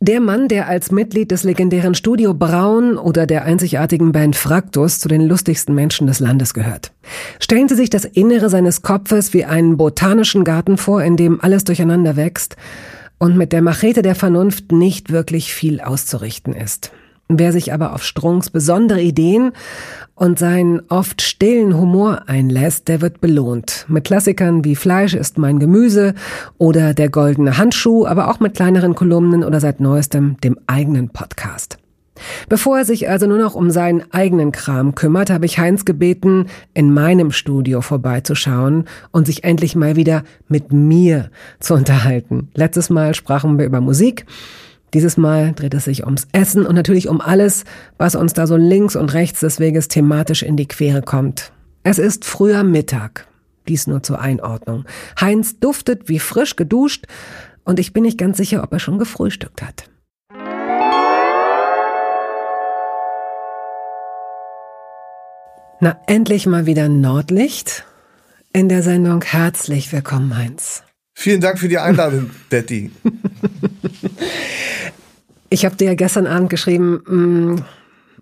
Der Mann, der als Mitglied des legendären Studio Braun oder der einzigartigen Band Fraktus zu den lustigsten Menschen des Landes gehört. Stellen Sie sich das Innere seines Kopfes wie einen botanischen Garten vor, in dem alles durcheinander wächst und mit der Machete der Vernunft nicht wirklich viel auszurichten ist. Wer sich aber auf Strunks besondere Ideen und seinen oft stillen Humor einlässt, der wird belohnt. Mit Klassikern wie Fleisch ist mein Gemüse oder der goldene Handschuh, aber auch mit kleineren Kolumnen oder seit neuestem dem eigenen Podcast. Bevor er sich also nur noch um seinen eigenen Kram kümmert, habe ich Heinz gebeten, in meinem Studio vorbeizuschauen und sich endlich mal wieder mit mir zu unterhalten. Letztes Mal sprachen wir über Musik. Dieses Mal dreht es sich ums Essen und natürlich um alles, was uns da so links und rechts des Weges thematisch in die Quere kommt. Es ist früher Mittag. Dies nur zur Einordnung. Heinz duftet wie frisch geduscht und ich bin nicht ganz sicher, ob er schon gefrühstückt hat. Na, endlich mal wieder Nordlicht in der Sendung. Herzlich willkommen, Heinz. Vielen Dank für die Einladung, Betty. Ich habe dir gestern Abend geschrieben, mh, mm,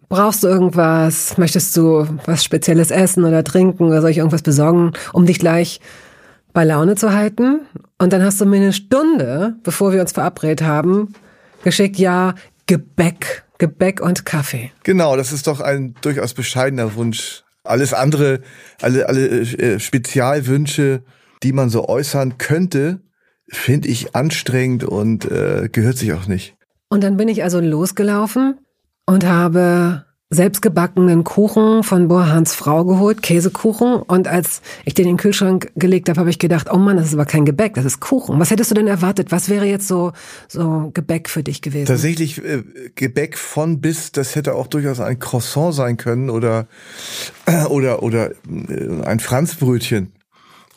brauchst du irgendwas? Möchtest du was Spezielles essen oder trinken oder soll ich irgendwas besorgen, um dich gleich bei Laune zu halten? Und dann hast du mir eine Stunde, bevor wir uns verabredet haben, geschickt, ja, Gebäck, Gebäck und Kaffee. Genau, das ist doch ein durchaus bescheidener Wunsch. Alles andere, alle, alle äh, Spezialwünsche, die man so äußern könnte, finde ich anstrengend und äh, gehört sich auch nicht. Und dann bin ich also losgelaufen und habe selbstgebackenen Kuchen von Bohrhans Frau geholt, Käsekuchen. Und als ich den in den Kühlschrank gelegt habe, habe ich gedacht, oh Mann, das ist aber kein Gebäck, das ist Kuchen. Was hättest du denn erwartet? Was wäre jetzt so, so Gebäck für dich gewesen? Tatsächlich äh, Gebäck von bis, das hätte auch durchaus ein Croissant sein können oder, äh, oder, oder äh, ein Franzbrötchen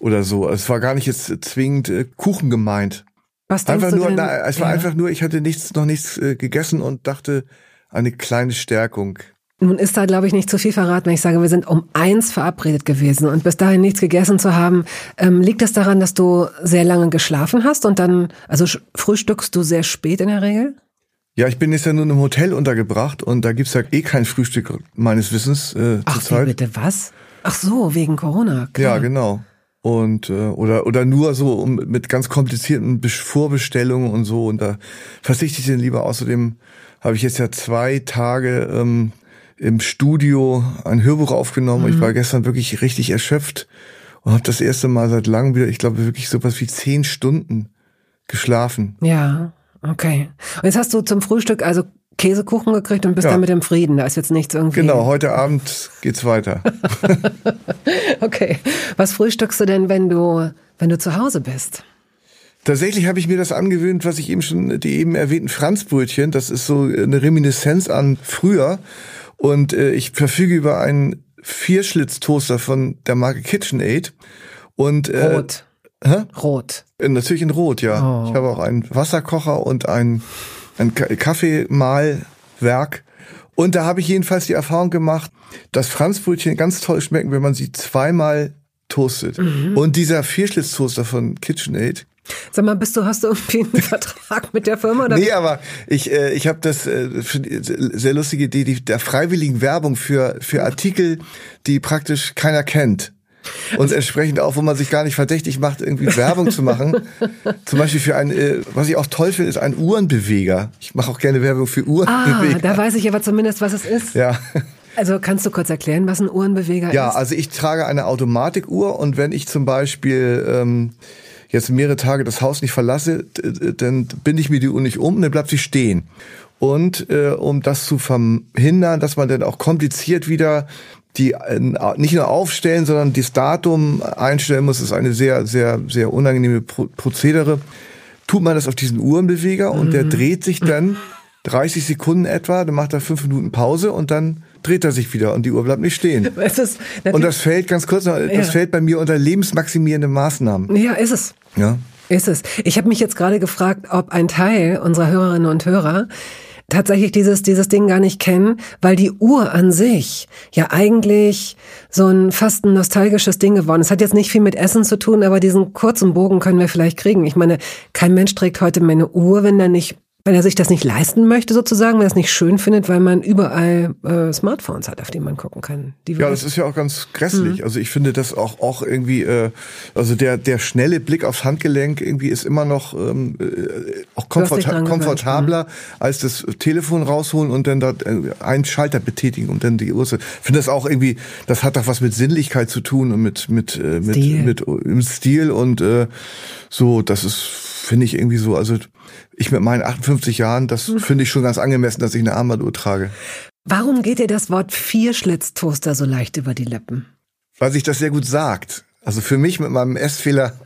oder so. Es war gar nicht jetzt zwingend äh, Kuchen gemeint. Was einfach du nur, na, es war Ja. einfach nur, ich hatte nichts, noch nichts äh, gegessen und dachte, eine kleine Stärkung. Nun ist da, glaube ich, nicht zu viel verraten, wenn ich sage, wir sind um eins verabredet gewesen und bis dahin nichts gegessen zu haben. Ähm, liegt das daran, dass du sehr lange geschlafen hast und dann, also frühstückst du sehr spät in der Regel? Ja, ich bin jetzt ja nur in einem Hotel untergebracht und da gibt's ja eh kein Frühstück meines Wissens äh, Ach, wie zurzeit. bitte, was? Ach so, wegen Corona. Klar. Ja, genau. Und äh, oder oder nur so um, mit ganz komplizierten Bes- Vorbestellungen und so und da verzichte ich dann lieber. Außerdem habe ich jetzt ja zwei Tage ähm, im Studio ein Hörbuch aufgenommen. Mhm. Ich war gestern wirklich richtig erschöpft und habe das erste Mal seit langem wieder, ich glaube wirklich sowas wie zehn Stunden geschlafen. Ja, okay. Und jetzt hast du zum Frühstück also Käsekuchen gekriegt und bist Ja. dann mit dem Frieden. Da ist jetzt nichts irgendwie. Genau, heute Abend geht's weiter. Okay. Was frühstückst du denn, wenn du, wenn du zu Hause bist? Tatsächlich habe ich mir das angewöhnt, was ich eben schon, die eben erwähnten Franzbrötchen, das ist so eine Reminiszenz an früher. Und äh, ich verfüge über einen Vierschlitztoaster von der Marke KitchenAid. Und äh, Rot. Hä? Rot. Äh, Natürlich in Rot, ja. Oh. Ich habe auch einen Wasserkocher und ein, ein Ka- Kaffeemahlwerk. Und da habe ich jedenfalls die Erfahrung gemacht, dass Franzbrötchen ganz toll schmecken, wenn man sie zweimal toastet. Mhm. Und dieser Vierschlitztoaster von KitchenAid, Sag mal, bist du, hast du irgendwie einen Vertrag mit der Firma oder? Nee, aber ich, äh, ich habe das äh, die- sehr lustige Idee, die, der freiwilligen Werbung für, für Artikel, die praktisch keiner kennt. Und entsprechend auch, wo man sich gar nicht verdächtig macht, irgendwie Werbung zu machen. Zum Beispiel für ein, äh, was ich auch toll finde, ist ein Uhrenbeweger. Ich mache auch gerne Werbung für Ah, Uhrenbeweger. da weiß ich aber zumindest, was es ist. ja. Also kannst du kurz erklären, was ein Uhrenbeweger Ja, ist? also ich trage eine Automatikuhr und wenn ich zum Beispiel ähm, jetzt mehrere Tage das Haus nicht verlasse, dann binde ich mir die Uhr nicht um und dann bleibt sie stehen. Und äh, um das zu verhindern, dass man dann auch kompliziert wieder die äh, nicht nur aufstellen, sondern das Datum einstellen muss, ist eine sehr, sehr, sehr unangenehme Pro Prozedere. Tut man das auf diesen Uhrenbeweger und der dreht sich dann 30 Sekunden etwa, dann macht er fünf Minuten Pause und dann dreht er sich wieder und die Uhr bleibt nicht stehen. und das fällt ganz kurz, das ja. fällt bei mir unter lebensmaximierende Maßnahmen. Ja, ist es. Ja. Ist es. Ich habe mich jetzt gerade gefragt, ob ein Teil unserer Hörerinnen und Hörer tatsächlich dieses, dieses Ding gar nicht kennen, weil die Uhr an sich ja eigentlich so ein fast ein nostalgisches Ding geworden ist. Es hat jetzt nicht viel mit Essen zu tun, aber diesen kurzen Bogen können wir vielleicht kriegen. Ich meine, kein Mensch trägt heute mehr eine Uhr, wenn er nicht wenn er sich das nicht leisten möchte, sozusagen, wenn er es nicht schön findet, weil man überall äh, Smartphones hat, auf die man gucken kann. ja, das ist ja auch ganz grässlich. Mhm. Also ich finde das auch auch irgendwie, äh, also der der schnelle Blick aufs Handgelenk irgendwie ist immer noch ähm, äh, auch komforta komfortabler mhm. als das Telefon rausholen und dann da äh, einen Schalter betätigen und dann die Uhr. Ich finde das auch irgendwie, das hat doch was mit Sinnlichkeit zu tun und mit mit äh, mit, Stil. mit, mit im Stil und äh, so. Das ist finde ich irgendwie so. Also ich mit meinen 58 Jahren, das hm. finde ich schon ganz angemessen, dass ich eine Armbanduhr trage. Warum geht dir das Wort Vierschlitztoaster so leicht über die Lippen? Weil sich das sehr gut sagt. Also für mich mit meinem S-Fehler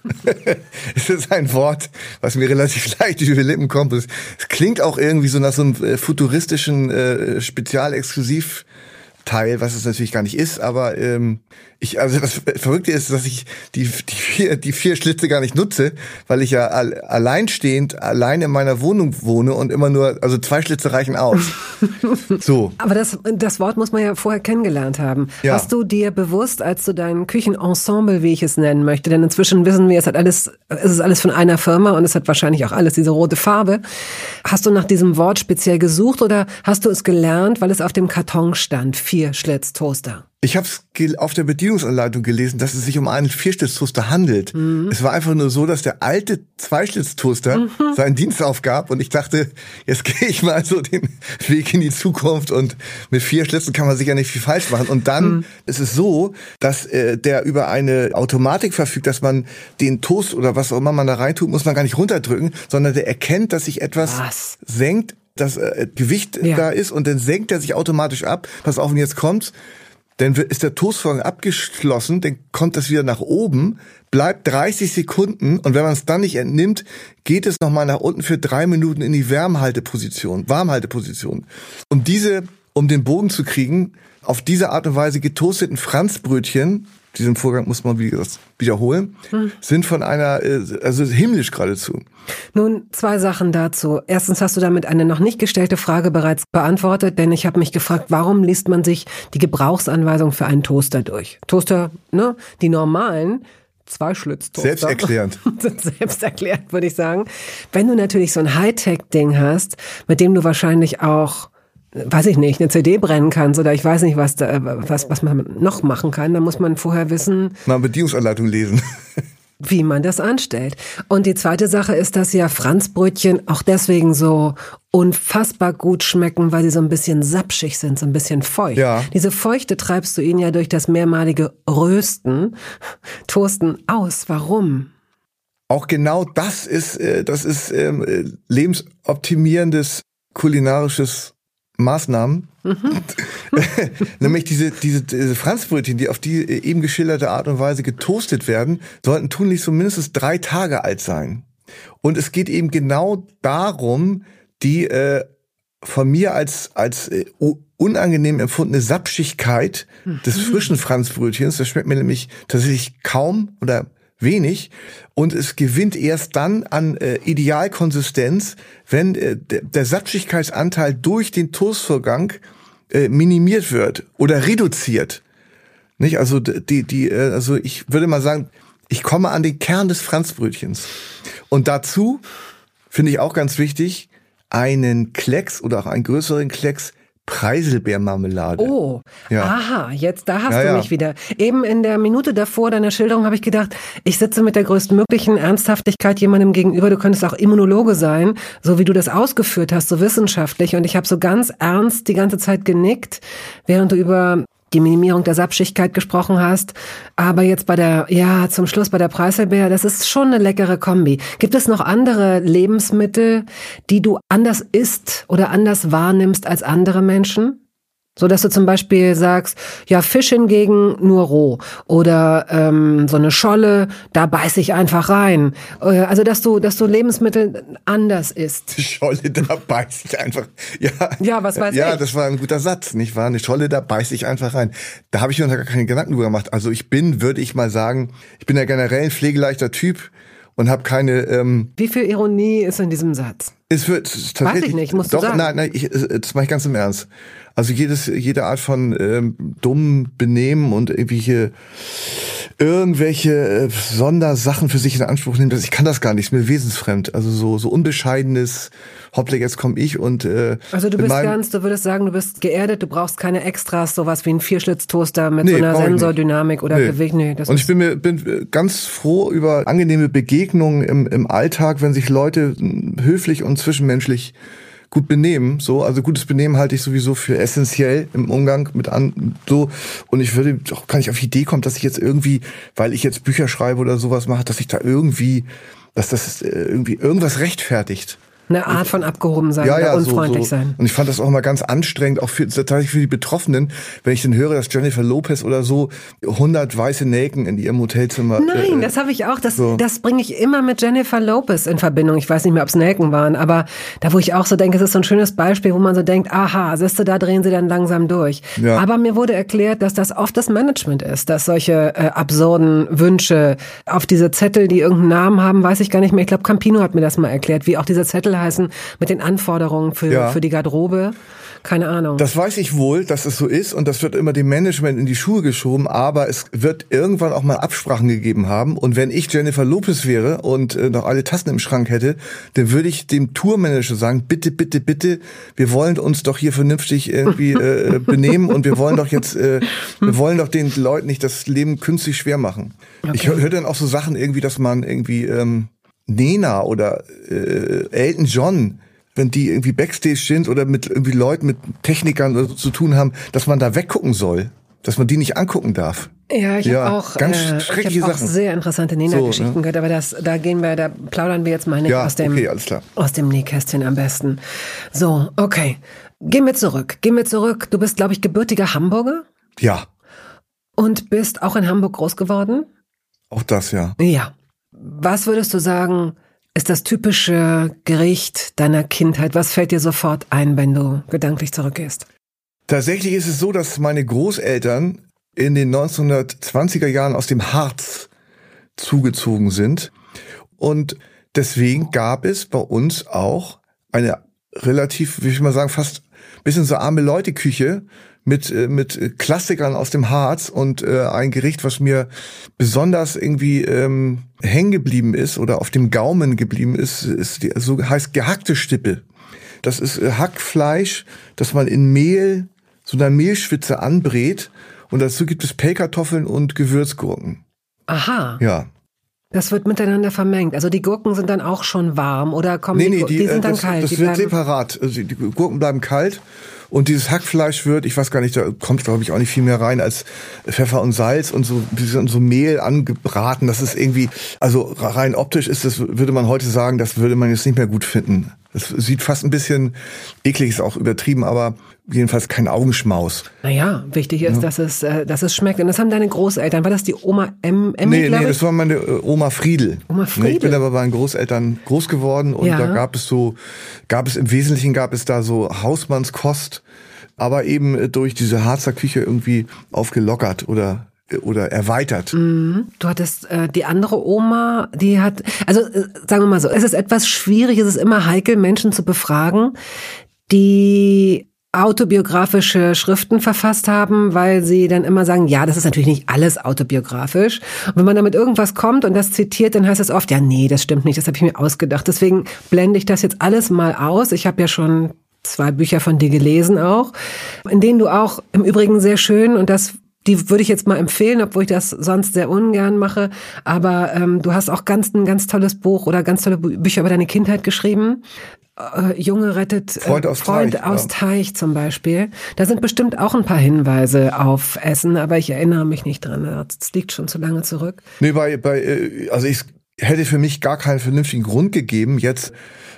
ist es ein Wort, was mir relativ leicht über die Lippen kommt. Es klingt auch irgendwie so nach so einem äh, futuristischen äh, Spezialexklusiv Teil, was es natürlich gar nicht ist, aber ähm, ich, also das Verrückte ist, dass ich die, die, vier, die vier Schlitze gar nicht nutze, weil ich ja al alleinstehend allein in meiner Wohnung wohne und immer nur, also zwei Schlitze reichen aus. so. Aber das, das Wort muss man ja vorher kennengelernt haben. Ja. Hast du dir bewusst, als du dein Küchenensemble, wie ich es nennen möchte, denn inzwischen wissen wir, es hat alles, es ist alles von einer Firma und es hat wahrscheinlich auch alles diese rote Farbe. Hast du nach diesem Wort speziell gesucht oder hast du es gelernt, weil es auf dem Karton stand? Vier Schlitz Toaster. Ich habe es auf der Bedienungsanleitung gelesen, dass es sich um einen Vierschlitztoaster handelt. Mhm. Es war einfach nur so, dass der alte Zweischlitztoaster mhm. seinen Dienst aufgab und ich dachte, jetzt gehe ich mal so den Weg in die Zukunft und mit vier Schlitzen kann man sicher nicht viel falsch machen. Und dann mhm. ist es so, dass äh, der über eine Automatik verfügt, dass man den Toast oder was auch immer man da reintut, muss man gar nicht runterdrücken, sondern der erkennt, dass sich etwas was? senkt, das äh, Gewicht ja. da ist und dann senkt er sich automatisch ab. Pass auf, und jetzt kommt's dann ist der Toastvorgang abgeschlossen, dann kommt das wieder nach oben, bleibt 30 Sekunden und wenn man es dann nicht entnimmt, geht es nochmal nach unten für drei Minuten in die Wärmhalteposition, Warmhalteposition. Um diese, um den Bogen zu kriegen, auf diese Art und Weise getoasteten Franzbrötchen diesen Vorgang muss man wiederholen, hm. sind von einer, äh, also himmlisch geradezu. Nun, zwei Sachen dazu. Erstens hast du damit eine noch nicht gestellte Frage bereits beantwortet, denn ich habe mich gefragt, warum liest man sich die Gebrauchsanweisung für einen Toaster durch? Toaster, ne, die normalen, zwei Schlitztoaster. Selbsterklärend. Selbsterklärt, würde ich sagen. Wenn du natürlich so ein Hightech-Ding hast, mit dem du wahrscheinlich auch weiß ich nicht, eine CD brennen kannst oder ich weiß nicht, was, da, was, was man noch machen kann, dann muss man vorher wissen. Mal Bedienungsanleitung lesen. wie man das anstellt. Und die zweite Sache ist, dass ja Franzbrötchen auch deswegen so unfassbar gut schmecken, weil sie so ein bisschen sapschig sind, so ein bisschen feucht. Ja. Diese Feuchte treibst du ihnen ja durch das mehrmalige Rösten, Toasten aus. Warum? Auch genau das ist, äh, das ist ähm, äh, lebensoptimierendes kulinarisches Maßnahmen, mhm. nämlich diese, diese, diese Franzbrötchen, die auf die eben geschilderte Art und Weise getoastet werden, sollten tunlichst so mindestens drei Tage alt sein. Und es geht eben genau darum, die äh, von mir als, als äh, unangenehm empfundene Sapschigkeit mhm. des frischen Franzbrötchens, das schmeckt mir nämlich tatsächlich kaum oder wenig und es gewinnt erst dann an äh, Idealkonsistenz, wenn äh, der Sapschigkeitsanteil durch den Toastvorgang äh, minimiert wird oder reduziert. Nicht? Also die die äh, also ich würde mal sagen, ich komme an den Kern des Franzbrötchens. Und dazu finde ich auch ganz wichtig, einen Klecks oder auch einen größeren Klecks Preiselbeermarmelade. Oh, ja. aha, jetzt da hast ja, du ja. mich wieder. Eben in der Minute davor deiner Schilderung habe ich gedacht, ich sitze mit der größtmöglichen Ernsthaftigkeit jemandem gegenüber. Du könntest auch Immunologe sein, so wie du das ausgeführt hast, so wissenschaftlich. Und ich habe so ganz ernst die ganze Zeit genickt, während du über die Minimierung der Sapschigkeit gesprochen hast. Aber jetzt bei der, ja, zum Schluss bei der Preiselbeer, das ist schon eine leckere Kombi. Gibt es noch andere Lebensmittel, die du anders isst oder anders wahrnimmst als andere Menschen? So dass du zum Beispiel sagst, ja, Fisch hingegen nur roh. Oder ähm, so eine Scholle, da beiß ich einfach rein. Äh, also dass du, dass du Lebensmittel anders isst. Die Scholle, da beiß ich einfach. Ja, ja was weiß ja, ich. das war ein guter Satz, nicht wahr? Eine Scholle, da beiß ich einfach rein. Da habe ich mir noch gar keine Gedanken drüber gemacht. Also ich bin, würde ich mal sagen, ich bin ja generell ein pflegeleichter Typ und habe keine. Ähm, Wie viel Ironie ist in diesem Satz? Es wird tatsächlich. Weiß ich nicht, musst doch, du sagen. Nein, nein, ich, das mache ich ganz im Ernst. Also jedes, jede Art von ähm, dummen Benehmen und irgendwelche irgendwelche äh, Sondersachen für sich in Anspruch nehmen, das, ich kann das gar nicht, ist mir wesensfremd. Also so so unbescheidenes, hoppla, jetzt komme ich und äh, Also du bist ganz, du würdest sagen, du bist geerdet, du brauchst keine Extras, sowas wie ein Vierschlitztoaster mit Nee, so einer. Sensordynamik oder Nee. Gewicht. Nee, das und ich bin mir bin ganz froh über angenehme Begegnungen im, im Alltag, wenn sich Leute mh, höflich und zwischenmenschlich gut benehmen. So, also gutes Benehmen halte ich sowieso für essentiell im Umgang mit an so. Und ich würde auch gar nicht auf die Idee kommen, dass ich jetzt irgendwie, weil ich jetzt Bücher schreibe oder sowas mache, dass ich da irgendwie, dass das äh, irgendwie irgendwas rechtfertigt. Eine Art von abgehoben sein Ja, oder ja, so, unfreundlich so. sein. Und ich fand das auch mal ganz anstrengend, auch für, tatsächlich für die Betroffenen, wenn ich dann höre, dass Jennifer Lopez oder so 100 weiße Nelken in ihrem Hotelzimmer. Nein, äh, das habe ich auch. Das, so. das bringe ich immer mit Jennifer Lopez in Verbindung. Ich weiß nicht mehr, ob es Nelken waren, aber da, wo ich auch so denke, es ist so ein schönes Beispiel, wo man so denkt, aha, siehst du, da drehen sie dann langsam durch. Ja. Aber mir wurde erklärt, dass das oft das Management ist, dass solche äh, absurden Wünsche auf diese Zettel, die irgendeinen Namen haben, weiß ich gar nicht mehr. Ich glaube, Campino hat mir das mal erklärt, wie auch diese Zettel heißen mit den Anforderungen für, Ja. für die Garderobe. Keine Ahnung. Das weiß ich wohl, dass es so ist und das wird immer dem Management in die Schuhe geschoben, aber es wird irgendwann auch mal Absprachen gegeben haben und wenn ich Jennifer Lopez wäre und äh, noch alle Tassen im Schrank hätte, dann würde ich dem Tourmanager sagen, bitte, bitte, bitte, wir wollen uns doch hier vernünftig irgendwie äh, benehmen und wir wollen doch jetzt, äh, wir wollen doch den Leuten nicht das Leben künstlich schwer machen. Ich höre hör dann auch so Sachen irgendwie, dass man irgendwie ähm, Nena oder äh, Elton John, wenn die irgendwie Backstage sind oder mit irgendwie Leuten, mit Technikern oder so zu tun haben, dass man da weggucken soll, dass man die nicht angucken darf. Ja, ich Ja, habe auch, ganz äh, schreckliche ich hab auch Sachen. sehr interessante Nena-Geschichten So, ne? gehört, aber das, da gehen wir, da plaudern wir jetzt mal nicht Ja, aus dem, okay, aus dem Nähkästchen am besten. So, okay. Gehen wir zurück. Gehen wir zurück. Du bist, glaube ich, gebürtiger Hamburger Ja, und bist auch in Hamburg groß geworden? auch das ja. Ja. Was würdest du sagen, ist das typische Gericht deiner Kindheit? Was fällt dir sofort ein, wenn du gedanklich zurückgehst? Tatsächlich ist es so, dass meine Großeltern in den 1920er Jahren aus dem Harz zugezogen sind. Und deswegen gab es bei uns auch eine relativ, wie ich mal sagen, fast bisschen so arme Leute Küche mit äh, mit Klassikern aus dem Harz und äh, ein Gericht, was mir besonders irgendwie ähm, hängen geblieben ist oder auf dem Gaumen geblieben ist, ist die, so heißt gehackte Stippe. Das ist äh, Hackfleisch, das man in Mehl, so einer Mehlschwitze anbrät und dazu gibt es Pellkartoffeln und Gewürzgurken. Aha. Ja. Das wird miteinander vermengt. Also die Gurken sind dann auch schon warm oder kommen Nee, die, nee, die, die äh, sind dann das, kalt. das die wird separat. Also die Gurken bleiben kalt und dieses Hackfleisch wird, ich weiß gar nicht, da kommt glaube ich auch nicht viel mehr rein als Pfeffer und Salz und so, so Mehl angebraten. Das ist irgendwie, also rein optisch ist das, würde man heute sagen, das würde man jetzt nicht mehr gut finden. Das sieht fast ein bisschen eklig, ist auch übertrieben, aber jedenfalls kein Augenschmaus. Naja, wichtig ist, dass, es, äh, dass es schmeckt. Und das haben deine Großeltern. War das die Oma em, Emmy, Nee, nee, das war meine äh, Oma Friedel. Oma Nee, Ich bin Friedel. aber bei meinen Großeltern groß geworden und Ja. da gab es so, gab es im Wesentlichen gab es da so Hausmannskost, aber eben äh, durch diese Harzer Küche irgendwie aufgelockert oder äh, oder erweitert. Mhm. Du hattest äh, die andere Oma, die hat, also äh, sagen wir mal so, es ist etwas schwierig, es ist immer heikel, Menschen zu befragen, die autobiografische Schriften verfasst haben, weil sie dann immer sagen, ja, das ist natürlich nicht alles autobiografisch. Und wenn man damit irgendwas kommt und das zitiert, dann heißt es oft, ja, nee, das stimmt nicht, das habe ich mir ausgedacht. Deswegen blende ich das jetzt alles mal aus. Ich habe ja schon zwei Bücher von dir gelesen auch, in denen du auch im Übrigen sehr schön und das die würde ich jetzt mal empfehlen, obwohl ich das sonst sehr ungern mache. Aber ähm, du hast auch ganz ein ganz tolles Buch oder ganz tolle Bü Bücher über deine Kindheit geschrieben. Äh, Junge rettet äh, Freund aus Freund Teich, aus ja. Teich zum Beispiel. Da sind bestimmt auch ein paar Hinweise auf Essen, aber ich erinnere mich nicht dran. Das liegt schon zu lange zurück. Nee, bei, bei, äh, also ich hätte für mich gar keinen vernünftigen Grund gegeben, jetzt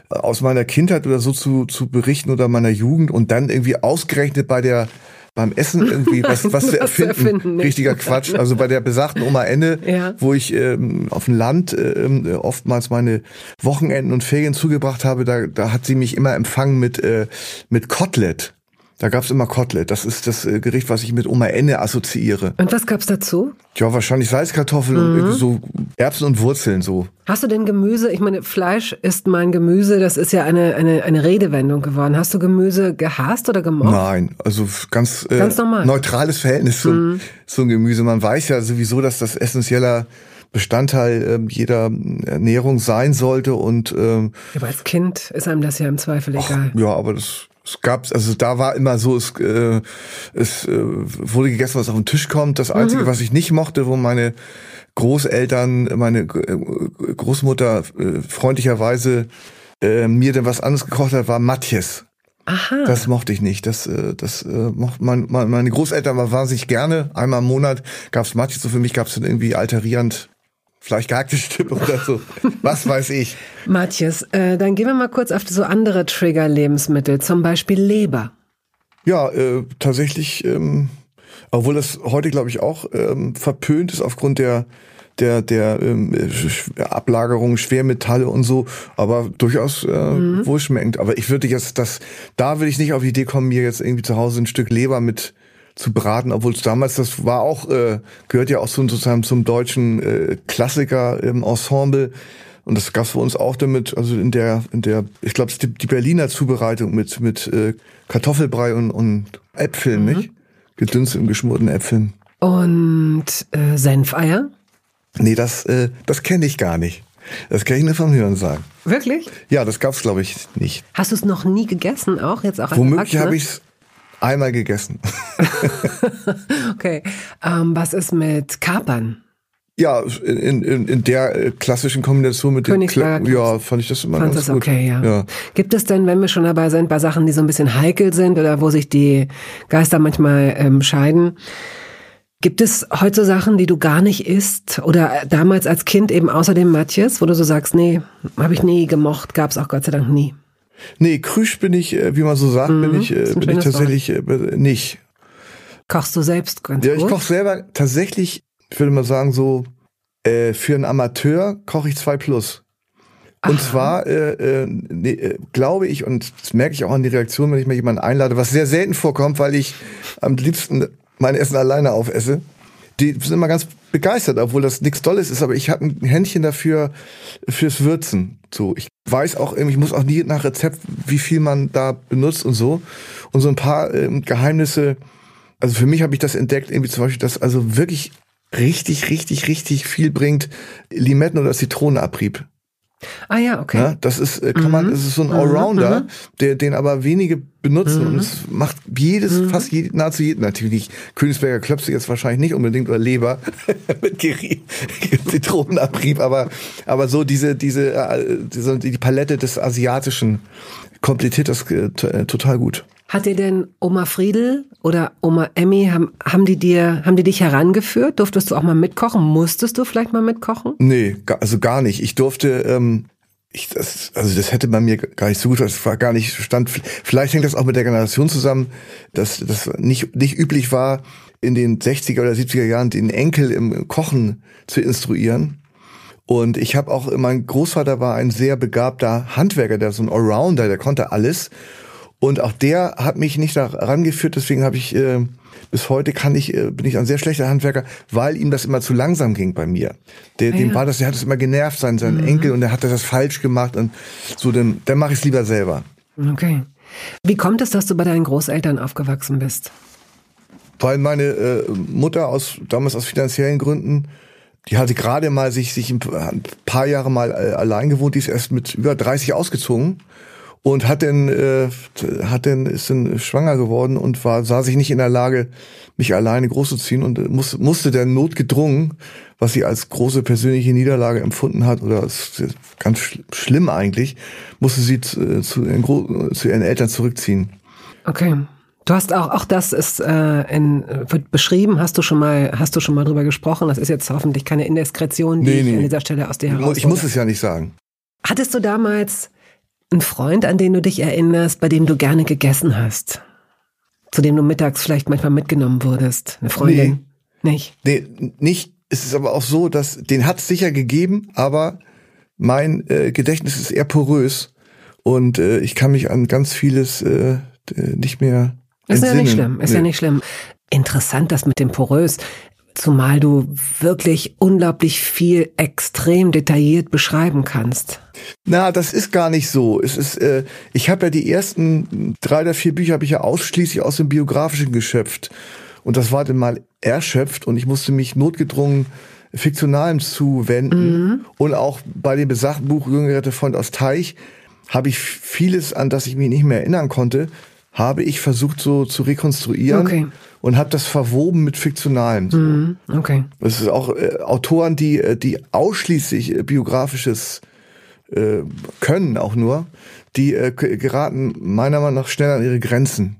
aus meiner Kindheit oder so zu, zu berichten oder meiner Jugend und dann irgendwie ausgerechnet bei der beim Essen irgendwie was, was zu erfinden. erfinden Richtiger Quatsch. Also bei der besagten Oma Enne, ja. wo ich ähm, auf dem Land äh, oftmals meine Wochenenden und Ferien zugebracht habe, da, da hat sie mich immer empfangen mit, äh, mit Kotelett. Da gab's immer Kotelett. Das ist das äh, Gericht, was ich mit Oma Enne assoziiere. Und was gab's dazu? Ja, wahrscheinlich Salzkartoffeln mhm. und so Erbsen und Wurzeln so. Hast du denn Gemüse? Ich meine, Fleisch ist mein Gemüse. Das ist ja eine, eine, eine Redewendung geworden. Hast du Gemüse gehasst oder gemocht? Nein, also ganz, äh, ganz normal. neutrales Verhältnis zum, mhm. zum Gemüse. Man weiß ja sowieso, dass das essentieller Bestandteil äh, jeder Ernährung sein sollte und ähm, aber als Kind ist einem das ja im Zweifel egal. Ach, ja, aber das es gab, also da war immer so, es, äh, es äh, wurde gegessen, was auf den Tisch kommt. Das Einzige, mhm. was ich nicht mochte, wo meine Großeltern, meine äh, Großmutter äh, freundlicherweise äh, mir denn was anderes gekocht hat, war Matjes. Aha. Das mochte ich nicht. Das, äh, das äh, mochte mein, meine Großeltern war wahnsinnig gerne. Einmal im Monat gab's Matjes. So für mich gab's dann irgendwie alterierend vielleicht gehackte Stimme oder so. Was weiß ich. Matthias, äh, dann gehen wir mal kurz auf so andere Trigger-Lebensmittel, zum Beispiel Leber. Ja, äh, tatsächlich, ähm, obwohl das heute, glaube ich, auch ähm, verpönt ist aufgrund der der der ähm, Ablagerung Schwermetalle und so, aber durchaus äh, mhm. wohlschmeckend. Aber ich würde jetzt das, da würde ich nicht auf die Idee kommen, mir jetzt irgendwie zu Hause ein Stück Leber mit zu braten, obwohl es damals, das war auch, äh, gehört ja auch so, sozusagen zum deutschen äh, Klassiker im Ensemble. Und das gab's für uns auch damit, also in der, in der, ich glaube, die, die Berliner Zubereitung mit, mit äh, Kartoffelbrei und, und Äpfeln, mhm. nicht? Gedünstet und geschmorten Äpfeln. Und äh, Senfeier? Nee, das, äh, das kenne ich gar nicht. Das kann ich nur vom Hören sagen. Wirklich? Ja, das gab's glaube ich nicht. Hast du es noch nie gegessen, auch jetzt auch? Womöglich habe ich es Einmal gegessen. okay. Ähm, was ist mit Kapern? Ja, in, in, in der äh, klassischen Kombination mit dem Kla ja, fand ich das immer fand ganz das gut. okay, ja. ja. Gibt es denn, wenn wir schon dabei sind, bei Sachen, die so ein bisschen heikel sind oder wo sich die Geister manchmal ähm, scheiden, gibt es heute Sachen, die du gar nicht isst oder damals als Kind eben außer dem Matjes, wo du so sagst, nee, habe ich nie gemocht, gab es auch Gott sei Dank nie? Nee, Krüsch bin ich, äh, wie man so sagt, mhm, bin ich, äh, bin ich tatsächlich Wort. Äh, nicht. Kochst du selbst ganz Ja, ich koche selber tatsächlich, ich würde mal sagen, so äh, für einen Amateur koche ich zwei plus. Und Aha. zwar äh, äh, nee, glaube ich, und das merke ich auch an die Reaktion, wenn ich mir jemanden einlade, was sehr selten vorkommt, weil ich am liebsten mein Essen alleine aufesse die sind immer ganz begeistert, obwohl das nichts Tolles ist, aber ich habe ein Händchen dafür fürs Würzen. So, ich weiß auch, ich muss auch nie nach Rezept, wie viel man da benutzt und so. Und so ein paar ähm, Geheimnisse. Also für mich habe ich das entdeckt, irgendwie zum Beispiel, dass also wirklich richtig, richtig, richtig viel bringt Limetten- oder Zitronenabrieb. Ah ja, okay. Ja, das ist, äh, kann man, mhm. das ist so ein mhm. Allrounder, mhm. der, den aber wenige benutzen mhm. und es macht jedes, mhm. fast jede, nahezu jeden, natürlich Königsberger Klöpse jetzt wahrscheinlich nicht unbedingt oder Leber mit Zitronenabrieb, aber, aber so diese, diese, äh, diese, die Palette des Asiatischen komplettiert das äh, total gut. Hat dir denn Oma Friedel oder Oma Emmy, haben, haben die dir, haben die dich herangeführt? Durftest du auch mal mitkochen? Musstest du vielleicht mal mitkochen? Nee, also gar nicht. Ich durfte, ähm, ich, das, also das hätte bei mir gar nicht so das war gar nicht stand. Vielleicht hängt das auch mit der Generation zusammen, dass das nicht, nicht üblich war, in den 60er oder 70er Jahren den Enkel im Kochen zu instruieren. Und ich habe auch, mein Großvater war ein sehr begabter Handwerker, der so ein Allrounder, der konnte alles. Und auch der hat mich nicht daran geführt, deswegen habe ich äh, bis heute kann ich äh, bin ich ein sehr schlechter Handwerker, weil ihm das immer zu langsam ging bei mir. Der, ah, dem war das, der hat es immer genervt, sein sein mhm. Enkel und der hat das falsch gemacht und so dann dann mache ich es lieber selber. Okay. Wie kommt es, dass du bei deinen Großeltern aufgewachsen bist? Weil meine äh, Mutter aus damals aus finanziellen Gründen die hatte gerade mal sich sich ein paar Jahre mal äh, allein gewohnt, die ist erst mit über 30 ausgezogen und hat denn äh, hat denn ist dann schwanger geworden und war sah sich nicht in der Lage mich alleine großzuziehen und muss, musste der notgedrungen was sie als große persönliche Niederlage empfunden hat oder ganz schlimm eigentlich musste sie zu, zu, ihren, zu ihren Eltern zurückziehen okay Du hast auch, auch das ist äh, in, wird beschrieben, hast du schon mal, hast du schon mal drüber gesprochen. Das ist jetzt hoffentlich keine Indiskretion, die nee, nee. ich an dieser Stelle aus dir heraus. Ich muss es ja nicht sagen. Hattest du damals ein Freund, an den du dich erinnerst, bei dem du gerne gegessen hast? zu dem du mittags vielleicht manchmal mitgenommen wurdest? Eine Freundin? Nee. Nicht? Nee, nicht. Es ist aber auch so, dass den hat es sicher gegeben, aber mein äh, Gedächtnis ist eher porös und äh, ich kann mich an ganz vieles äh, nicht mehr ist ja nicht schlimm, ist nee. ja nicht schlimm. Interessant, das mit dem porös. Zumal du wirklich unglaublich viel extrem detailliert beschreiben kannst. Na, das ist gar nicht so. Es ist, äh, ich habe ja die ersten drei oder vier Bücher habe ich ja ausschließlich aus dem biografischen geschöpft. Und das war dann mal erschöpft und ich musste mich notgedrungen Fiktionalem zuwenden. Mhm. Und auch bei dem besagten Buch Jüngerette Freund aus Teich habe ich vieles, an das ich mich nicht mehr erinnern konnte, habe ich versucht so zu rekonstruieren okay. Und habe das verwoben mit Fiktionalem. So. Mhm, okay. Das ist auch äh, Autoren, die äh, die ausschließlich äh, biografisches äh, können, auch nur, die äh, geraten meiner Meinung nach schnell an ihre Grenzen.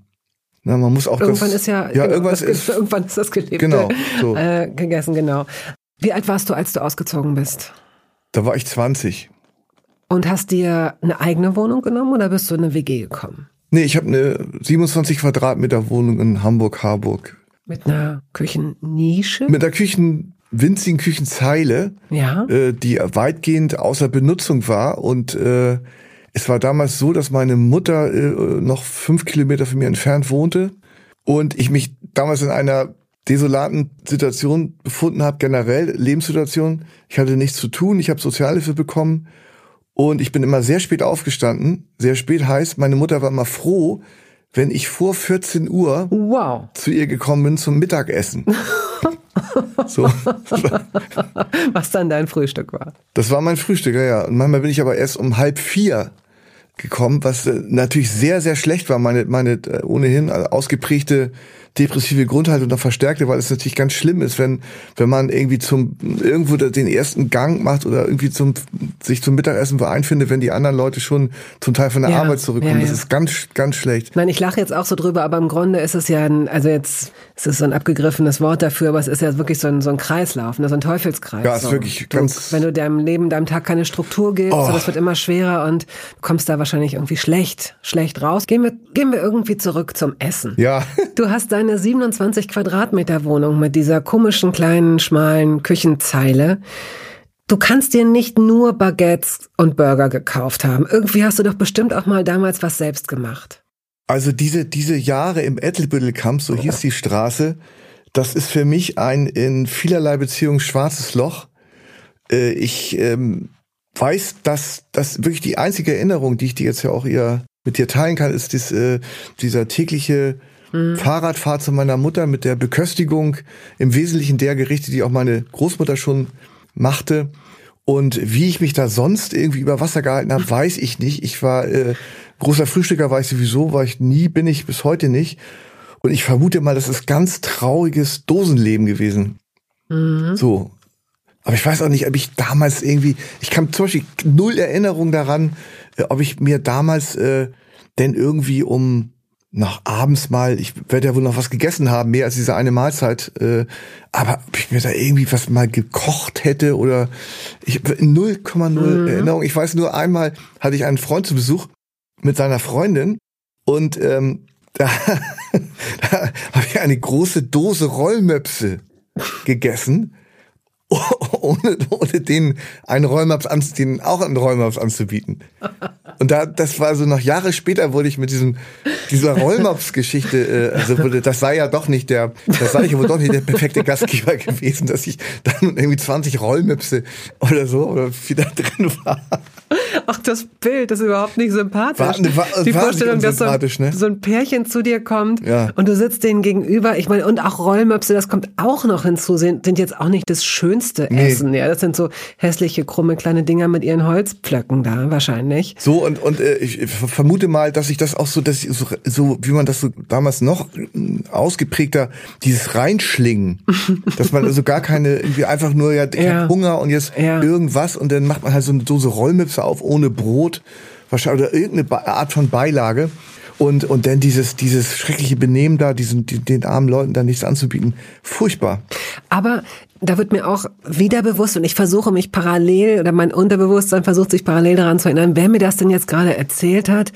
Na, man muss auch irgendwann das, ist ja, ja genau, irgendwann, ist, ist, irgendwann ist das Gelebte genau, so. äh, gegessen, genau. Wie alt warst du, als du ausgezogen bist? Da war ich 20. Und hast dir eine eigene Wohnung genommen oder bist du in eine WG gekommen? Nee, ich habe eine 27 Quadratmeter Wohnung in Hamburg-Harburg. Mit einer Küchennische? Mit einer Küchen, winzigen Küchenzeile, ja. äh, die weitgehend außer Benutzung war. Und äh, es war damals so, dass meine Mutter äh, noch fünf Kilometer von mir entfernt wohnte und ich mich damals in einer desolaten Situation befunden habe, generell Lebenssituation. Ich hatte nichts zu tun, ich habe Sozialhilfe bekommen und ich bin immer sehr spät aufgestanden. Sehr spät heißt, meine Mutter war immer froh, wenn ich vor 14 Uhr wow. zu ihr gekommen bin zum Mittagessen. so. Was dann dein Frühstück war. Das war mein Frühstück, ja, ja. Und manchmal bin ich aber erst um halb vier gekommen, was äh, natürlich sehr, sehr schlecht war. Meine, meine äh, ohnehin ausgeprägte depressive Grundhaltung noch verstärkte, weil es natürlich ganz schlimm ist, wenn, wenn man irgendwie zum, irgendwo den ersten Gang macht oder irgendwie zum, sich zum Mittagessen einfindet, wenn die anderen Leute schon zum Teil von der ja, Arbeit zurückkommen. Ja. Das ist ganz, ganz schlecht. Nein, ich lache jetzt auch so drüber, aber im Grunde ist es ja ein, also jetzt, es ist so ein abgegriffenes Wort dafür, aber es ist ja wirklich so ein, so ein Kreislauf, ne, so ein Teufelskreis. Ja, es ist so. wirklich ganz. wenn du deinem Leben, deinem Tag keine Struktur gibst, oh. so, das wird immer schwerer und du kommst da wahrscheinlich irgendwie schlecht, schlecht raus. Gehen wir, gehen wir irgendwie zurück zum Essen. Ja. Du hast deine 27 30 Quadratmeter Wohnung mit dieser komischen kleinen, schmalen Küchenzeile. Du kannst dir nicht nur Baguettes und Burger gekauft haben. Irgendwie hast du doch bestimmt auch mal damals was selbst gemacht. Also diese, diese Jahre im Ettelbüttelkamp, so hieß die Straße, das ist für mich ein in vielerlei Beziehungen schwarzes Loch. Äh, ich ähm, weiß, dass das wirklich die einzige Erinnerung, die ich dir jetzt ja auch mit dir teilen kann, ist äh, dieser tägliche mhm. Fahrradfahrt zu meiner Mutter mit der Beköstigung, im Wesentlichen der Gerichte, die auch meine Großmutter schon machte. Und wie ich mich da sonst irgendwie über Wasser gehalten habe, weiß ich nicht. Ich war äh, großer Frühstücker, war ich sowieso, war ich nie, bin ich bis heute nicht. Und ich vermute mal, das ist ganz trauriges Dosenleben gewesen. Mhm. So. Aber ich weiß auch nicht, ob ich damals irgendwie, ich kam zum Beispiel null Erinnerung daran, äh, ob ich mir damals äh, denn irgendwie um noch abends mal, ich werde ja wohl noch was gegessen haben, mehr als diese eine Mahlzeit, äh, aber ob ich mir da irgendwie was mal gekocht hätte oder ich 0,0 mhm. Erinnerung. Ich weiß nur einmal hatte ich einen Freund zu Besuch mit seiner Freundin und ähm, da, da habe ich eine große Dose Rollmöpse gegessen ohne, ohne den einen Rollmaps anzubieten, auch einen Rollmaps anzubieten. Und da, das war so noch Jahre später wurde ich mit diesem, dieser Rollmaps-Geschichte, äh, also wurde, das sei ja doch nicht der, das sei ja wohl doch nicht der perfekte Gastgeber gewesen, dass ich dann irgendwie 20 Rollmöpse oder so oder wieder drin war. Ach, das Bild ist überhaupt nicht sympathisch. War, ne, war, Die Vorstellung, dass so ein, ne? so ein, Pärchen zu dir kommt ja. und du sitzt denen gegenüber. Ich meine, und auch Rollmöpse, das kommt auch noch hinzu, sind, sind jetzt auch nicht das schönste nee. Essen. Ja, das sind so hässliche, krumme kleine Dinger mit ihren Holzpflöcken da wahrscheinlich. So, und, und äh, ich vermute mal, dass ich das auch so, dass ich so, so, wie man das so damals noch ausgeprägter, dieses Reinschlingen, dass man also gar keine, irgendwie einfach nur, ja, ich ja. hab Hunger und jetzt ja. irgendwas und dann macht man halt so eine Dose Rollmöpse auf ohne Brot, wahrscheinlich, oder irgendeine Art von Beilage. Und, und dann dieses, dieses schreckliche Benehmen da, diesen, den armen Leuten da nichts anzubieten. Furchtbar. Aber da wird mir auch wieder bewusst und ich versuche mich parallel oder mein Unterbewusstsein versucht sich parallel daran zu erinnern, wer mir das denn jetzt gerade erzählt hat.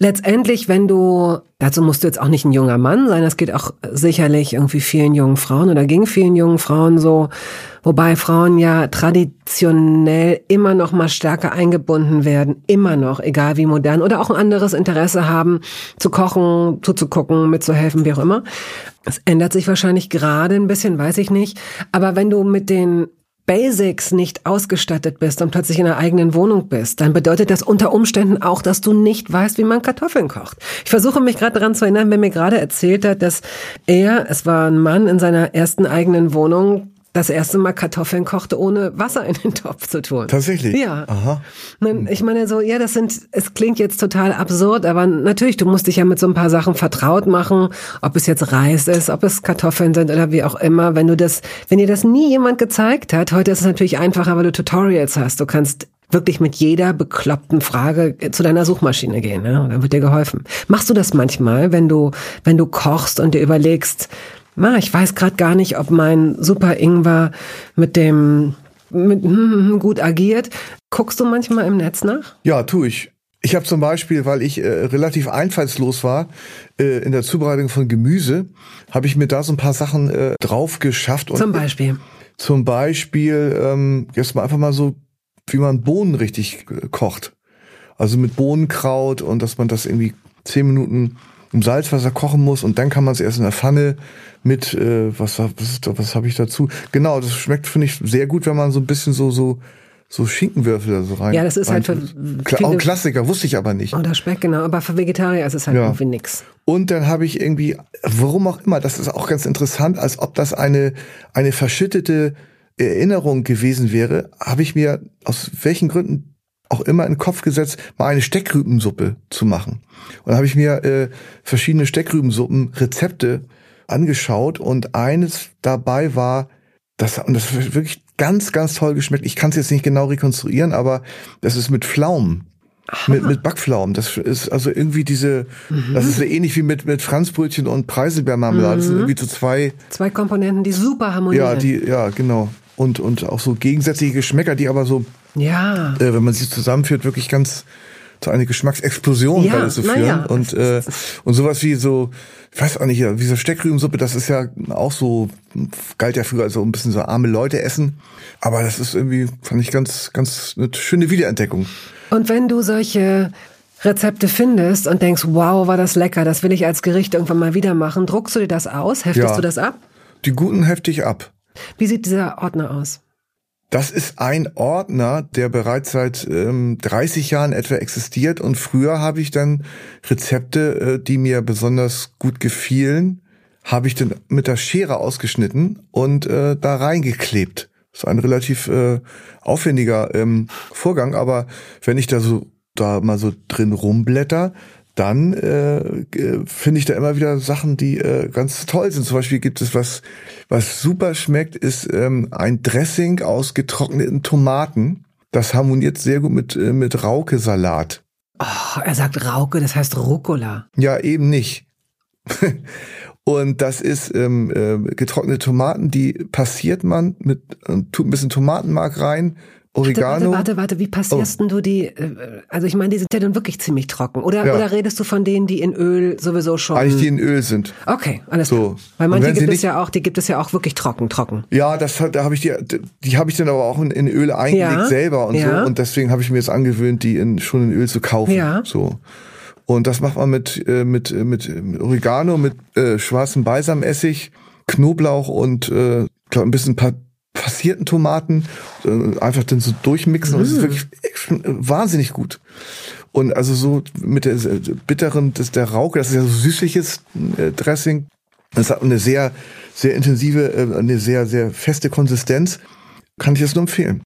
Letztendlich, wenn du, dazu musst du jetzt auch nicht ein junger Mann sein, das geht auch sicherlich irgendwie vielen jungen Frauen oder ging vielen jungen Frauen so, wobei Frauen ja traditionell immer noch mal stärker eingebunden werden, immer noch, egal wie modern, oder auch ein anderes Interesse haben, zu kochen, zuzugucken, mitzuhelfen, wie auch immer. Es ändert sich wahrscheinlich gerade ein bisschen, weiß ich nicht. Aber wenn du mit den Basics nicht ausgestattet bist und plötzlich in einer eigenen Wohnung bist, dann bedeutet das unter Umständen auch, dass du nicht weißt, wie man Kartoffeln kocht. Ich versuche mich gerade daran zu erinnern, wenn mir gerade erzählt hat, dass er, es war ein Mann in seiner ersten eigenen Wohnung, das erste Mal Kartoffeln kochte, ohne Wasser in den Topf zu tun. Tatsächlich? Ja. Aha. Ich meine so, ja, das sind, es klingt jetzt total absurd, aber natürlich, du musst dich ja mit so ein paar Sachen vertraut machen, ob es jetzt Reis ist, ob es Kartoffeln sind oder wie auch immer. Wenn du das, wenn dir das nie jemand gezeigt hat, heute ist es natürlich einfacher, weil du Tutorials hast. Du kannst wirklich mit jeder bekloppten Frage zu deiner Suchmaschine gehen, ne? dann wird dir geholfen. Machst du das manchmal, wenn du, wenn du kochst und dir überlegst, na, ich weiß gerade gar nicht, ob mein Super Ingwer mit dem mit, gut agiert. Guckst du manchmal im Netz nach? Ja, tu ich. Ich habe zum Beispiel, weil ich äh, relativ einfallslos war äh, in der Zubereitung von Gemüse, habe ich mir da so ein paar Sachen äh, drauf geschafft. Und zum Beispiel? Zum Beispiel, ähm, jetzt mal einfach mal so, wie man Bohnen richtig äh, kocht. Also mit Bohnenkraut und dass man das irgendwie zehn Minuten im Salzwasser kochen muss und dann kann man es erst in der Pfanne mit, äh, was, was, was habe ich dazu? Genau, das schmeckt, finde ich, sehr gut, wenn man so ein bisschen so, so, so Schinkenwürfel da so rein. Ja, das ist halt für Kla auch Klassiker, wusste ich aber nicht. Oder Speck, genau. Aber für Vegetarier ist es halt ja. irgendwie nix. Und dann habe ich irgendwie, warum auch immer, das ist auch ganz interessant, als ob das eine, eine verschüttete Erinnerung gewesen wäre, habe ich mir aus welchen Gründen auch immer in den Kopf gesetzt, mal eine Steckrübensuppe zu machen. Und dann habe ich mir äh, verschiedene Steckrübensuppen-Rezepte angeschaut und eines dabei war, das, und das hat wirklich ganz, ganz toll geschmeckt. Ich kann es jetzt nicht genau rekonstruieren, aber das ist mit Pflaumen. Mit, mit Backpflaumen. Das ist also irgendwie diese, mhm. das ist so ähnlich wie mit, mit Franzbrötchen und Preiselbeermarmelade. Mhm. Das sind mhm. irgendwie so zwei. Zwei Komponenten, die super harmonieren. Ja, die, ja, genau. Und, und auch so gegensätzliche Geschmäcker, die aber so, ja. Äh, wenn man sie zusammenführt, wirklich ganz, so eine Geschmacksexplosion ja, so führen. Ja. Und, äh, und sowas wie so, ich weiß auch nicht, wie so Steckrübensuppe, das ist ja auch so, galt ja früher als so ein bisschen so arme Leute essen. Aber das ist irgendwie, fand ich ganz, ganz eine schöne Wiederentdeckung. Und wenn du solche Rezepte findest und denkst, wow, war das lecker, das will ich als Gericht irgendwann mal wieder machen, druckst du dir das aus? Heftest ja, du das ab? Die guten hefte ich ab. Wie sieht dieser Ordner aus? Das ist ein Ordner, der bereits seit ähm, 30 Jahren etwa existiert und früher habe ich dann Rezepte, äh, die mir besonders gut gefielen, habe ich dann mit der Schere ausgeschnitten und äh, da reingeklebt. Das ist ein relativ äh, aufwendiger ähm, Vorgang, aber wenn ich da so da mal so drin rumblätter, dann äh, finde ich da immer wieder Sachen, die äh, ganz toll sind. Zum Beispiel gibt es was, was super schmeckt, ist ähm, ein Dressing aus getrockneten Tomaten. Das harmoniert sehr gut mit, äh, mit Rauke-Salat. Oh, er sagt Rauke, das heißt Rucola. Ja, eben nicht. Und das ist ähm, äh, getrocknete Tomaten, die passiert man mit, äh, tut ein bisschen Tomatenmark rein, Oregano. Warte, warte, warte, wie passierst oh. du die? Äh, also ich meine, die sind ja dann wirklich ziemlich trocken. Oder, ja. oder redest du von denen, die in Öl sowieso schon? Eigentlich die in Öl sind. Okay, alles so. klar. Weil manche gibt es ja auch, die gibt es ja auch wirklich trocken, trocken. Ja, das da habe ich die, die habe ich dann aber auch in, in Öl eingelegt ja. selber und ja. so. Und deswegen habe ich mir jetzt angewöhnt, die in, schon in Öl zu kaufen. Ja. So. Und das macht man mit, äh, mit, mit, mit Oregano, mit äh, schwarzem Balsamessig, Knoblauch und äh, glaub, ein bisschen paar passierten Tomaten äh, einfach dann so durchmixen und es ist mm. wirklich wahnsinnig gut. Und also so mit der bitteren, das der Rauke, das ist ja so süßliches äh, Dressing. Das hat eine sehr, sehr intensive, äh, eine sehr, sehr feste Konsistenz. Kann ich es nur empfehlen.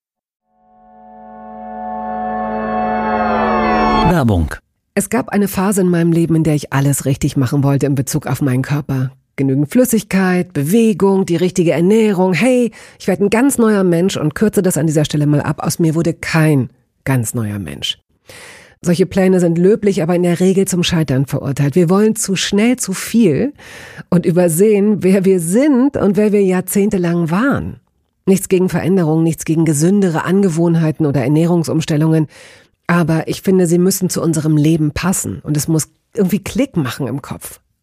Werbung. Es gab eine Phase in meinem Leben, in der ich alles richtig machen wollte in Bezug auf meinen Körper. Genügend Flüssigkeit, Bewegung, die richtige Ernährung. Hey, ich werde ein ganz neuer Mensch und kürze das an dieser Stelle mal ab. Aus mir wurde kein ganz neuer Mensch. Solche Pläne sind löblich, aber in der Regel zum Scheitern verurteilt. Wir wollen zu schnell zu viel und übersehen, wer wir sind und wer wir jahrzehntelang waren. Nichts gegen Veränderungen, nichts gegen gesündere Angewohnheiten oder Ernährungsumstellungen. Aber ich finde, sie müssen zu unserem Leben passen und es muss irgendwie Klick machen im Kopf.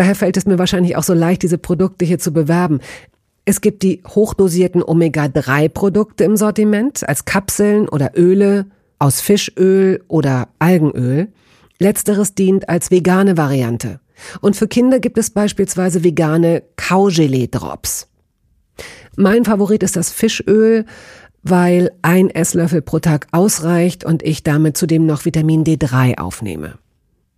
Daher fällt es mir wahrscheinlich auch so leicht, diese Produkte hier zu bewerben. Es gibt die hochdosierten Omega-3-Produkte im Sortiment als Kapseln oder Öle aus Fischöl oder Algenöl. Letzteres dient als vegane Variante. Und für Kinder gibt es beispielsweise vegane Kaugelee-Drops. Mein Favorit ist das Fischöl, weil ein Esslöffel pro Tag ausreicht und ich damit zudem noch Vitamin D3 aufnehme.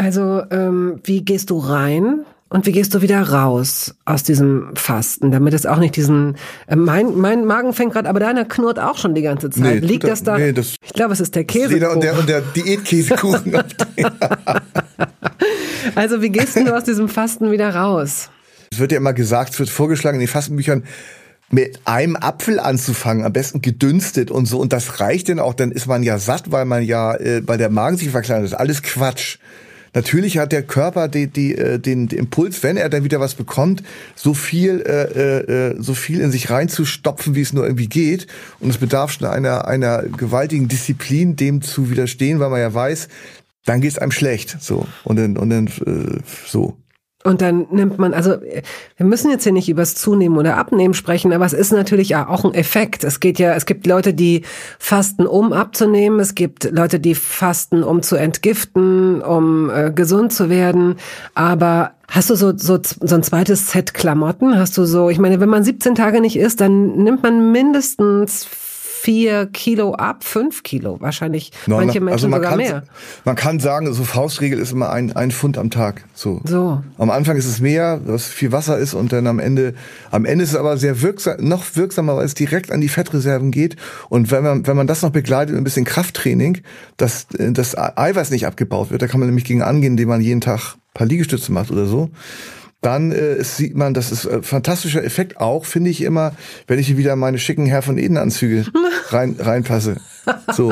Also, ähm, wie gehst du rein und wie gehst du wieder raus aus diesem Fasten, damit es auch nicht diesen äh, mein mein Magen fängt gerade, aber deiner knurrt auch schon die ganze Zeit. Nee, Liegt das da? Nee, das ich glaube, es ist der Käsekuchen. Und der, und der Diätkäsekuchen. also, wie gehst du aus diesem Fasten wieder raus? Es wird ja immer gesagt, es wird vorgeschlagen in den Fastenbüchern, mit einem Apfel anzufangen, am besten gedünstet und so. Und das reicht denn auch, dann ist man ja satt, weil man ja, äh, weil der Magen sich verkleinert. Das ist alles Quatsch. Natürlich hat der Körper die, die, äh, den, den Impuls, wenn er dann wieder was bekommt, so viel, äh, äh, so viel in sich reinzustopfen, wie es nur irgendwie geht. Und es bedarf schon einer, einer gewaltigen Disziplin, dem zu widerstehen, weil man ja weiß, dann geht es einem schlecht. So. Und dann, und dann äh, so. Und dann nimmt man, also wir müssen jetzt hier nicht übers Zunehmen oder Abnehmen sprechen, aber es ist natürlich auch ein Effekt. Es geht ja, es gibt Leute, die fasten, um abzunehmen. Es gibt Leute, die fasten, um zu entgiften, um äh, gesund zu werden. Aber hast du so, so, so ein zweites Set Klamotten? Hast du so, ich meine, wenn man 17 Tage nicht isst, dann nimmt man mindestens vier Kilo ab, fünf Kilo wahrscheinlich. No, manche Menschen also man sogar mehr. Man kann sagen, so Faustregel ist immer ein, ein Pfund am Tag. So. so. Am Anfang ist es mehr, was viel Wasser ist und dann am Ende, am Ende ist es aber sehr wirksam, noch wirksamer, weil es direkt an die Fettreserven geht. Und wenn man, wenn man das noch begleitet mit ein bisschen Krafttraining, dass das Eiweiß nicht abgebaut wird, da kann man nämlich gegen angehen, indem man jeden Tag ein paar Liegestütze macht oder so dann äh, sieht man, das ist ein fantastischer Effekt auch, finde ich immer, wenn ich wieder meine schicken Herr von Eden Anzüge rein, reinpasse. So.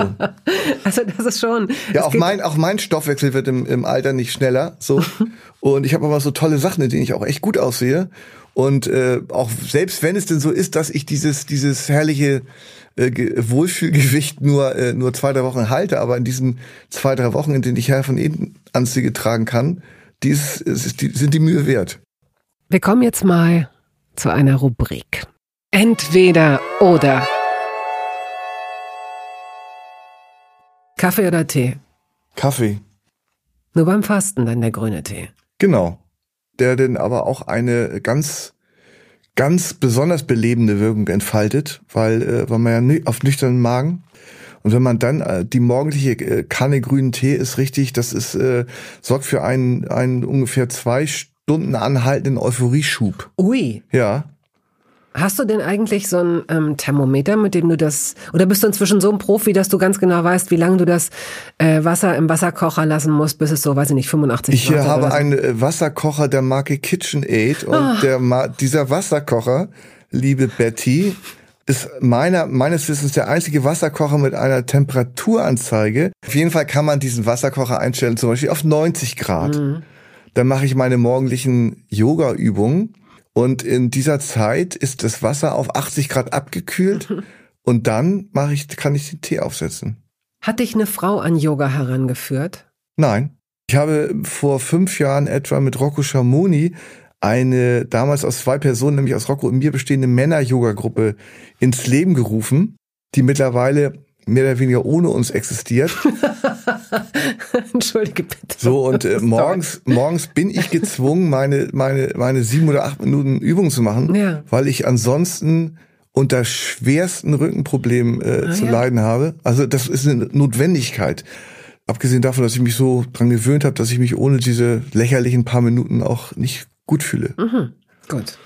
Also das ist schon. Ja, auch mein, auch mein Stoffwechsel wird im, im Alter nicht schneller. So. Und ich habe aber so tolle Sachen, in denen ich auch echt gut aussehe. Und äh, auch selbst wenn es denn so ist, dass ich dieses, dieses herrliche äh, Wohlfühlgewicht nur, äh, nur zwei, drei Wochen halte, aber in diesen zwei, drei Wochen, in denen ich Herr von Eden Anzüge tragen kann, die, ist, die sind die Mühe wert. Wir kommen jetzt mal zu einer Rubrik. Entweder oder. Kaffee oder Tee? Kaffee. Nur beim Fasten dann der grüne Tee. Genau. Der denn aber auch eine ganz, ganz besonders belebende Wirkung entfaltet, weil, äh, weil man ja auf nüchternen Magen und wenn man dann äh, die morgendliche äh, Kanne grünen Tee ist richtig, das ist äh, sorgt für einen, einen ungefähr zwei Stunden anhaltenden Euphorieschub. Ui. Ja. Hast du denn eigentlich so ein ähm, Thermometer, mit dem du das, oder bist du inzwischen so ein Profi, dass du ganz genau weißt, wie lange du das äh, Wasser im Wasserkocher lassen musst, bis es so, weiß ich nicht, 85 ich Grad Ich habe so? einen äh, Wasserkocher der Marke KitchenAid und oh. der Ma dieser Wasserkocher, liebe Betty, ist meiner, meines Wissens der einzige Wasserkocher mit einer Temperaturanzeige. Auf jeden Fall kann man diesen Wasserkocher einstellen, zum Beispiel auf 90 Grad. Mhm. Dann mache ich meine morgendlichen Yoga-Übungen und in dieser Zeit ist das Wasser auf 80 Grad abgekühlt und dann mache ich, kann ich den Tee aufsetzen. Hat dich eine Frau an Yoga herangeführt? Nein. Ich habe vor fünf Jahren etwa mit Rocco Schamoni eine damals aus zwei Personen, nämlich aus Rocco und mir bestehende Männer-Yoga-Gruppe ins Leben gerufen, die mittlerweile mehr oder weniger ohne uns existiert. Entschuldige bitte. So, und äh, morgens, morgens bin ich gezwungen, meine, meine, meine sieben oder acht Minuten Übung zu machen, ja. weil ich ansonsten unter schwersten Rückenproblemen äh, ah, zu ja. leiden habe. Also das ist eine Notwendigkeit. Abgesehen davon, dass ich mich so dran gewöhnt habe, dass ich mich ohne diese lächerlichen paar Minuten auch nicht gut fühle. Mhm. Gut.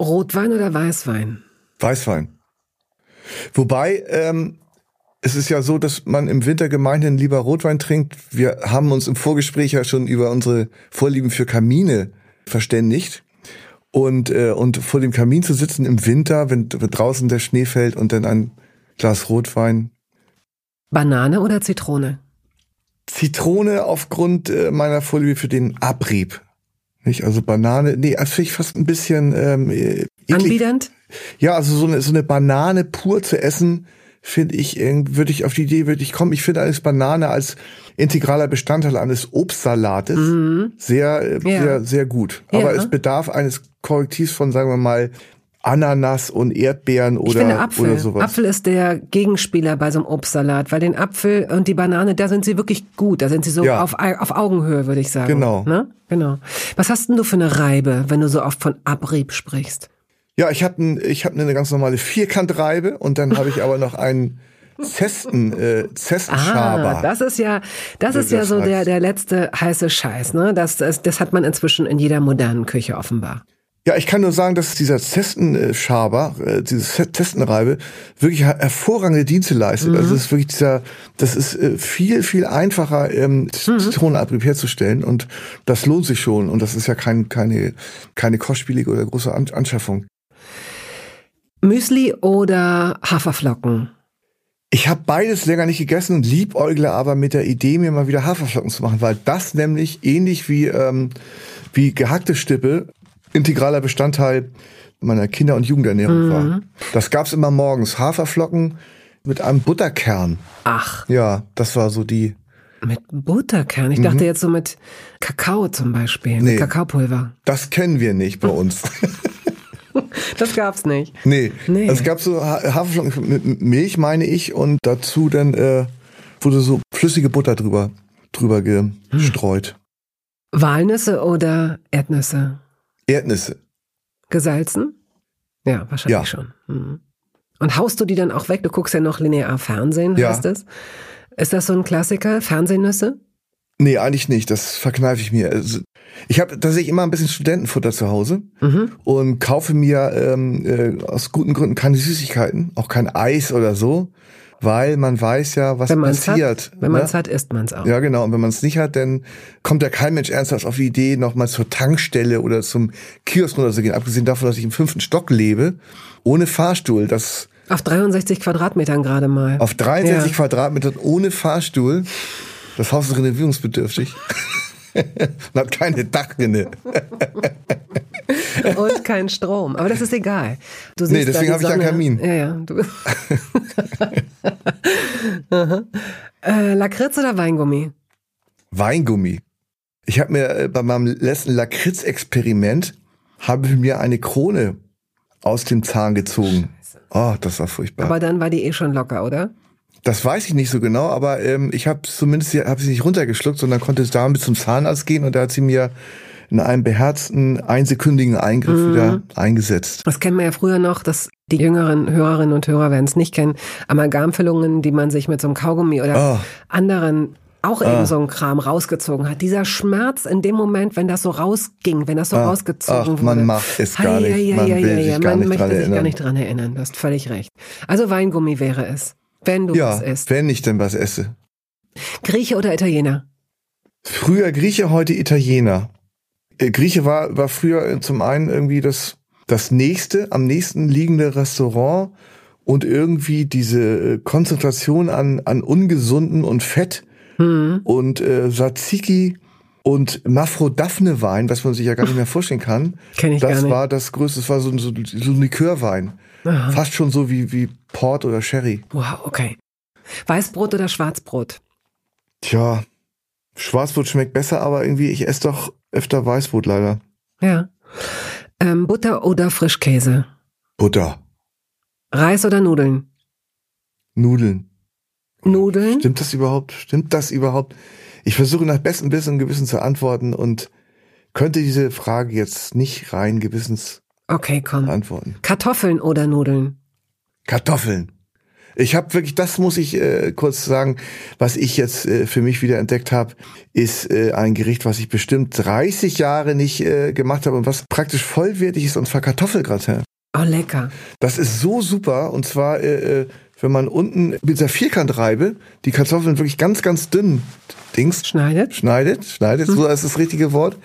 Rotwein oder Weißwein? Weißwein. Wobei, ähm, es ist ja so, dass man im Winter gemeinhin lieber Rotwein trinkt. Wir haben uns im Vorgespräch ja schon über unsere Vorlieben für Kamine verständigt. Und, äh, und vor dem Kamin zu sitzen im Winter, wenn draußen der Schnee fällt und dann ein Glas Rotwein. Banane oder Zitrone? Zitrone aufgrund äh, meiner Vorliebe für den Abrieb. Nicht? Also Banane, nee, das finde ich fast ein bisschen ähm, eklig. Anbiedernd? Ja, also so eine, so eine Banane pur zu essen, finde ich, würde ich auf die Idee, würde ich kommen. Ich finde alles Banane als integraler Bestandteil eines Obstsalates mhm. sehr, äh, ja. sehr, sehr gut. Aber ja. es bedarf eines Korrektivs von, sagen wir mal, Ananas und Erdbeeren oder, ich finde Apfel. oder sowas. Apfel ist der Gegenspieler bei so einem Obstsalat, weil den Apfel und die Banane, da sind sie wirklich gut. Da sind sie so ja. auf, auf Augenhöhe, würde ich sagen. Genau. Ne? Genau. Was hast denn du für eine Reibe, wenn du so oft von Abrieb sprichst? Ja, ich habe ein, ich hab eine ganz normale Vierkantreibe und dann habe ich aber noch einen Zesten, äh, Zestenschaber. Ah, das ist ja, das ist ja so der, der letzte heiße Scheiß, ne? Das, das, das hat man inzwischen in jeder modernen Küche offenbar. Ja, ich kann nur sagen, dass dieser Zestenschaber, äh, diese Zestenreibe, wirklich hervorragende Dienste leistet. Also mhm. Also das ist wirklich dieser, das ist äh, viel, viel einfacher, ähm, mhm. Zitronenabrieb herzustellen und das lohnt sich schon. Und das ist ja kein, keine, keine kostspielige oder große Anschaffung. Müsli oder Haferflocken? Ich habe beides länger nicht gegessen und liebäugle aber mit der Idee, mir mal wieder Haferflocken zu machen, weil das nämlich ähnlich wie, ähm, wie gehackte Stippe integraler Bestandteil meiner Kinder- und Jugendernährung mhm. war. Das gab's immer morgens. Haferflocken mit einem Butterkern. Ach. Ja, das war so die. Mit Butterkern? Ich dachte mhm. jetzt so mit Kakao zum Beispiel, nee, mit Kakaopulver. Das kennen wir nicht bei uns. Das gab's nicht. Nee. nee. Es gab so Haferflocken mit Milch, meine ich, und dazu dann äh, wurde so flüssige Butter drüber, drüber gestreut. Hm. Walnüsse oder Erdnüsse? Erdnüsse. Gesalzen? Ja, wahrscheinlich ja. schon. Hm. Und haust du die dann auch weg? Du guckst ja noch linear Fernsehen, heißt ja. das? Ist das so ein Klassiker? Fernsehnüsse? Nee, eigentlich nicht. Das verkneife ich mir. Also, ich habe tatsächlich immer ein bisschen Studentenfutter zu Hause mhm. und kaufe mir ähm, äh, aus guten Gründen keine Süßigkeiten, auch kein Eis oder so, weil man weiß ja, was passiert. Hat, wenn man es ne? hat, isst man es auch. Ja, genau. Und wenn man es nicht hat, dann kommt ja kein Mensch ernsthaft auf die Idee, nochmal zur Tankstelle oder zum Kiosk runter zu gehen. Abgesehen davon, dass ich im fünften Stock lebe, ohne Fahrstuhl. Das auf 63 Quadratmetern gerade mal. Auf 63 ja. Quadratmetern ohne Fahrstuhl. Das Haus ist renovierungsbedürftig. Und hat keine Dachrinne. Und kein Strom. Aber das ist egal. Du siehst nee, deswegen habe ich einen Kamin. Ja, ja. Du äh, Lakritz oder Weingummi? Weingummi. Ich habe mir äh, bei meinem letzten Lakritz-Experiment habe mir eine Krone aus dem Zahn gezogen. Oh, das war furchtbar. Aber dann war die eh schon locker, oder? Das weiß ich nicht so genau, aber ähm, ich habe zumindest hab sie nicht runtergeschluckt, sondern konnte es damit zum Zahnarzt gehen und da hat sie mir in einem beherzten, einsekündigen Eingriff mhm. wieder eingesetzt. Das kennen wir ja früher noch, dass die jüngeren Hörerinnen und Hörer werden es nicht kennen. Amalgamfüllungen, die man sich mit so einem Kaugummi oder oh. anderen auch ah. eben so ein Kram rausgezogen hat. Dieser Schmerz in dem Moment, wenn das so rausging, wenn das so ah. rausgezogen Ach, wurde. Man macht es gar nicht. Ja, man ja, will ja, sich gar man nicht möchte sich gar nicht dran erinnern. Du hast völlig recht. Also Weingummi wäre es, wenn du ja, was isst. wenn ich denn was esse. Grieche oder Italiener? Früher Grieche, heute Italiener. Äh, Grieche war, war früher zum einen irgendwie das, das nächste, am nächsten liegende Restaurant und irgendwie diese äh, Konzentration an, an ungesunden und Fett mhm. und äh, Tzatziki und Mafro-Daphne-Wein, was man sich ja gar nicht mehr vorstellen kann. Kenn ich das gar nicht. war das größte, das war so, so, so ein Likörwein. Aha. Fast schon so wie, wie Port oder Sherry. Wow, okay. Weißbrot oder Schwarzbrot? Tja, Schwarzbrot schmeckt besser, aber irgendwie, ich esse doch öfter Weißbrot leider. Ja. Ähm, Butter oder Frischkäse? Butter. Reis oder Nudeln? Nudeln. Nudeln? Stimmt das überhaupt? Stimmt das überhaupt? Ich versuche nach bestem Wissen und Gewissen zu antworten und könnte diese Frage jetzt nicht rein gewissens okay, komm. antworten. Kartoffeln oder Nudeln? Kartoffeln. Ich habe wirklich, das muss ich äh, kurz sagen, was ich jetzt äh, für mich wieder entdeckt habe, ist äh, ein Gericht, was ich bestimmt 30 Jahre nicht äh, gemacht habe und was praktisch vollwertig ist, und zwar Kartoffelgratin. Oh, lecker. Das ist so super und zwar, äh, äh wenn man unten mit dieser Vierkantreibe die Kartoffeln wirklich ganz, ganz dünn Dings schneidet, schneidet, schneidet, hm. so ist das richtige Wort.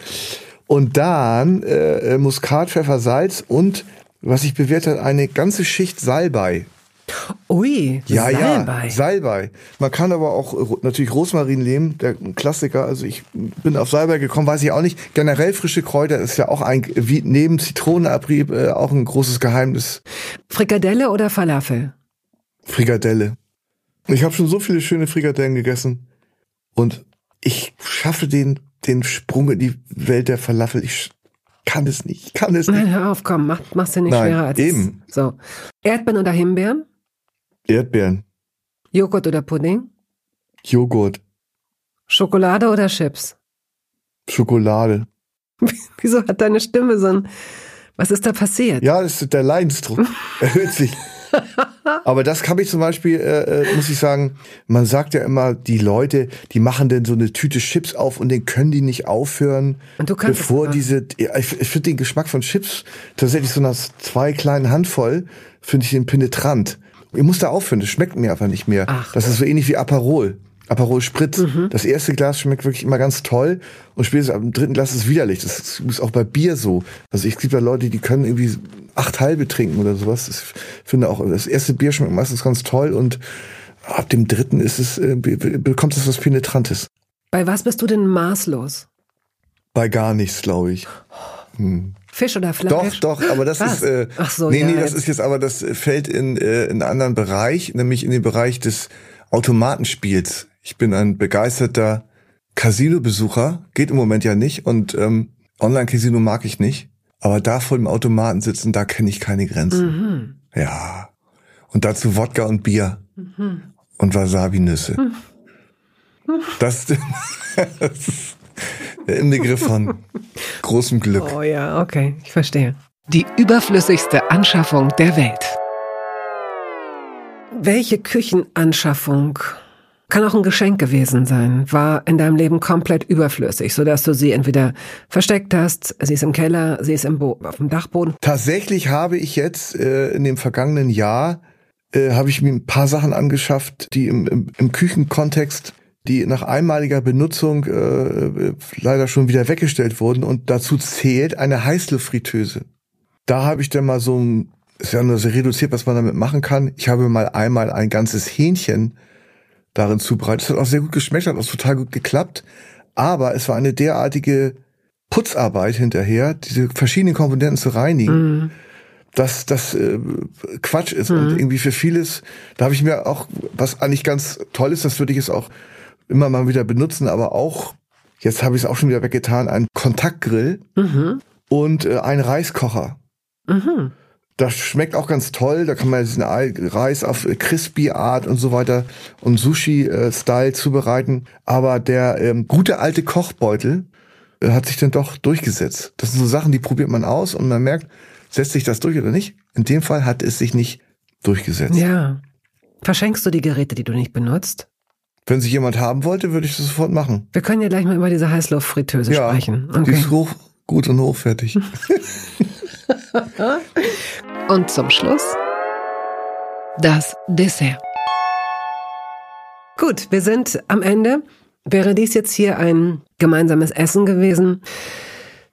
Und dann äh, Muskat, Pfeffer, Salz und was ich bewährt hat, eine ganze Schicht Salbei Ui, ja, Salbei. Ja, Salbei. Man kann aber auch natürlich Rosmarin nehmen, der Klassiker. Also ich bin auf Salbei gekommen, weiß ich auch nicht. Generell frische Kräuter ist ja auch ein, wie neben Zitronenabrieb, äh, auch ein großes Geheimnis. Frikadelle oder Falafel? Frikadelle. Ich habe schon so viele schöne Frikadellen gegessen und ich schaffe den, den Sprung in die Welt der Falafel. Ich kann es nicht, ich kann es nicht. Nein, hör auf, komm, mach, mach's dir nicht Nein, schwerer als eben. So. Erdbeeren oder Himbeeren? Erdbeeren. Joghurt oder Pudding? Joghurt. Schokolade oder Chips? Schokolade. Wieso hat deine Stimme so ein. Was ist da passiert? Ja, das ist der Leidensdruck erhöht sich. Aber das habe ich zum Beispiel, äh, äh, muss ich sagen, man sagt ja immer, die Leute, die machen denn so eine Tüte Chips auf und den können die nicht aufhören, und du kannst bevor diese. Ja, ich, ich finde den Geschmack von Chips tatsächlich so nach zwei kleinen Handvoll finde ich den penetrant. Ich muss da aufhören, das schmeckt mir einfach nicht mehr. Ach, das ist so ähnlich wie Aperol. Aperol Spritz. Mhm. Das erste Glas schmeckt wirklich immer ganz toll und spätestens am dritten Glas ist es widerlich. Das ist auch bei Bier so. Also ich gibt da Leute, die können irgendwie acht halbe trinken oder sowas. Ich finde auch, das erste Bier schmeckt meistens ganz toll und ab dem dritten ist es, äh, bekommt es was Penetrantes. Bei was bist du denn maßlos? Bei gar nichts, glaube ich. Hm. Fisch oder Fleisch? Doch, doch, aber das Was? ist äh, Ach so, nee, ja, nee, das ist jetzt aber das fällt in äh, in einen anderen Bereich, nämlich in den Bereich des Automatenspiels. Ich bin ein begeisterter Casino-Besucher, geht im Moment ja nicht und ähm, Online-Casino mag ich nicht, aber da vor dem Automaten sitzen, da kenne ich keine Grenzen. Mhm. Ja. Und dazu Wodka und Bier mhm. und Wasabi-Nüsse. Mhm. Das, das ist der Inbegriff von großem Glück. Oh ja, okay, ich verstehe. Die überflüssigste Anschaffung der Welt. Welche Küchenanschaffung kann auch ein Geschenk gewesen sein, war in deinem Leben komplett überflüssig, sodass du sie entweder versteckt hast, sie ist im Keller, sie ist im Bo auf dem Dachboden. Tatsächlich habe ich jetzt äh, in dem vergangenen Jahr äh, habe ich mir ein paar Sachen angeschafft, die im, im, im Küchenkontext die nach einmaliger Benutzung äh, leider schon wieder weggestellt wurden und dazu zählt eine Heißluftfritteuse. Da habe ich dann mal so ein, ist ja nur so reduziert, was man damit machen kann. Ich habe mal einmal ein ganzes Hähnchen darin zubereitet. Das hat auch sehr gut geschmeckt, hat auch total gut geklappt. Aber es war eine derartige Putzarbeit hinterher, diese verschiedenen Komponenten zu reinigen. Mhm dass das äh, Quatsch ist mhm. und irgendwie für vieles, da habe ich mir auch, was eigentlich ganz toll ist, das würde ich jetzt auch immer mal wieder benutzen, aber auch, jetzt habe ich es auch schon wieder weggetan, ein Kontaktgrill mhm. und äh, ein Reiskocher. Mhm. Das schmeckt auch ganz toll. Da kann man diesen Reis auf crispy Art und so weiter und Sushi-Style zubereiten. Aber der ähm, gute alte Kochbeutel äh, hat sich dann doch durchgesetzt. Das sind so Sachen, die probiert man aus und man merkt, setzt sich das durch oder nicht. In dem Fall hat es sich nicht durchgesetzt. Ja. Verschenkst du die Geräte, die du nicht benutzt? Wenn sich jemand haben wollte, würde ich das sofort machen. Wir können ja gleich mal über diese Heißluftfritteuse ja, sprechen. Okay. Die ist hoch, gut und hochfertig. und zum Schluss das Dessert. Gut, wir sind am Ende. Wäre dies jetzt hier ein gemeinsames Essen gewesen?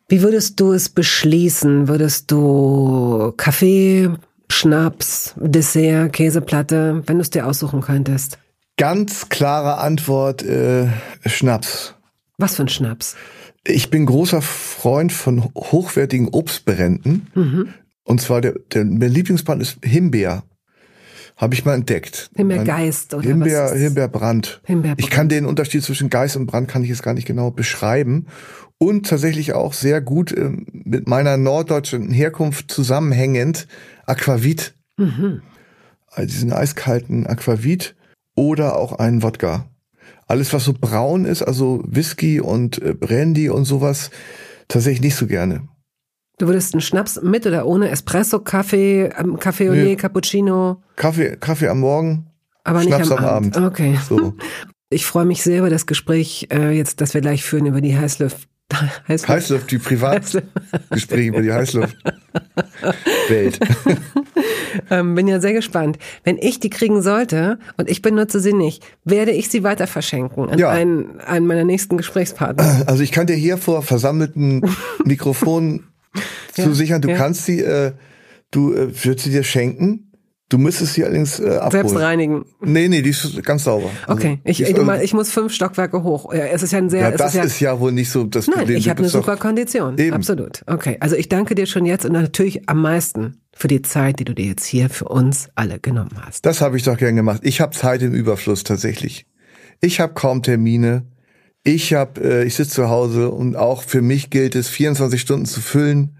Wie würdest du es beschließen? Würdest du Kaffee, Schnaps, Dessert, Käseplatte, wenn du es dir aussuchen könntest? Ganz klare Antwort, äh, Schnaps. Was für ein Schnaps? Ich bin großer Freund von hochwertigen Obstbränden. Mhm. Und zwar der, der, mein Lieblingsbrand ist Himbeer. Habe ich mal entdeckt. Himbeergeist oder Himbeer, was? Himbeerbrand. Himbeerbrand. Ich kann den Unterschied zwischen Geist und Brand kann ich jetzt gar nicht genau beschreiben. Und tatsächlich auch sehr gut äh, mit meiner norddeutschen Herkunft zusammenhängend Aquavit. Mhm. Also diesen eiskalten Aquavit oder auch einen Wodka. Alles, was so braun ist, also Whisky und äh, Brandy und sowas, tatsächlich nicht so gerne. Du würdest einen Schnaps mit oder ohne Espresso, Kaffee, ähm, Kaffee au lait, Cappuccino? Kaffee, Kaffee am Morgen, aber Schnaps nicht am, am Abend. Abend. Okay. So. Ich freue mich sehr über das Gespräch äh, jetzt, das wir gleich führen über die Heißluft. Heißluft, Heißluft die Privatgespräche über die Heißluft. Welt. ähm, bin ja sehr gespannt. Wenn ich die kriegen sollte und ich benutze sie nicht, werde ich sie weiter verschenken an Ja. einen, einen meiner nächsten Gesprächspartner. Also ich kann dir hier vor versammelten Mikrofonen zusichern, du ja. kannst sie, äh, du äh, würdest sie dir schenken. Du müsstest sie allerdings äh, abholen. Selbst reinigen. Nee, nee, die ist ganz sauber. Also, Okay, ich, ist ich, also- ich muss fünf Stockwerke hoch. Ja, es ist ja ein sehr, ja, das ist ja, wohl nicht so das Nein, Problem. ich Du habe eine super Kondition. Eben. Absolut. Okay, also ich danke dir schon jetzt und natürlich am meisten für die Zeit, die du dir jetzt hier für uns alle genommen hast. Das habe ich doch gern gemacht. Ich habe Zeit im Überfluss tatsächlich. Ich habe kaum Termine. Ich habe, äh, ich sitze zu Hause und auch für mich gilt es, 24 Stunden zu füllen.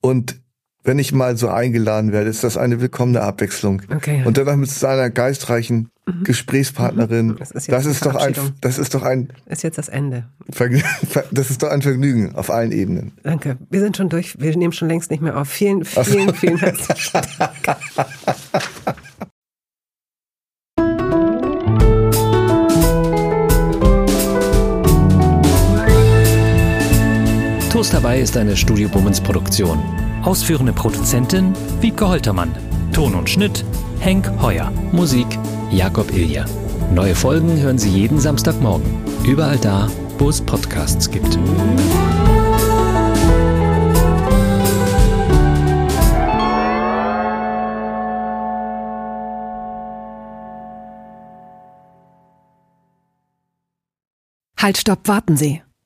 Und wenn ich mal so eingeladen werde, ist das eine willkommene Abwechslung. Okay. Und dann noch mit so einer geistreichen Gesprächspartnerin. Das ist Das ist doch ein, das ist doch ein, Ist jetzt das Ende. Vergnü- das ist doch ein Vergnügen auf allen Ebenen. Danke. Wir sind schon durch. Wir nehmen schon längst nicht mehr auf. Vielen, vielen, vielen herzlichen Dank. Toast dabei ist eine Studio Bummens Produktion. Ausführende Produzentin Wiebke Holtermann. Ton und Schnitt Henk Heuer. Musik Jakob Ilja. Neue Folgen hören Sie jeden Samstagmorgen. Überall da, wo es Podcasts gibt. Halt, stopp, warten Sie.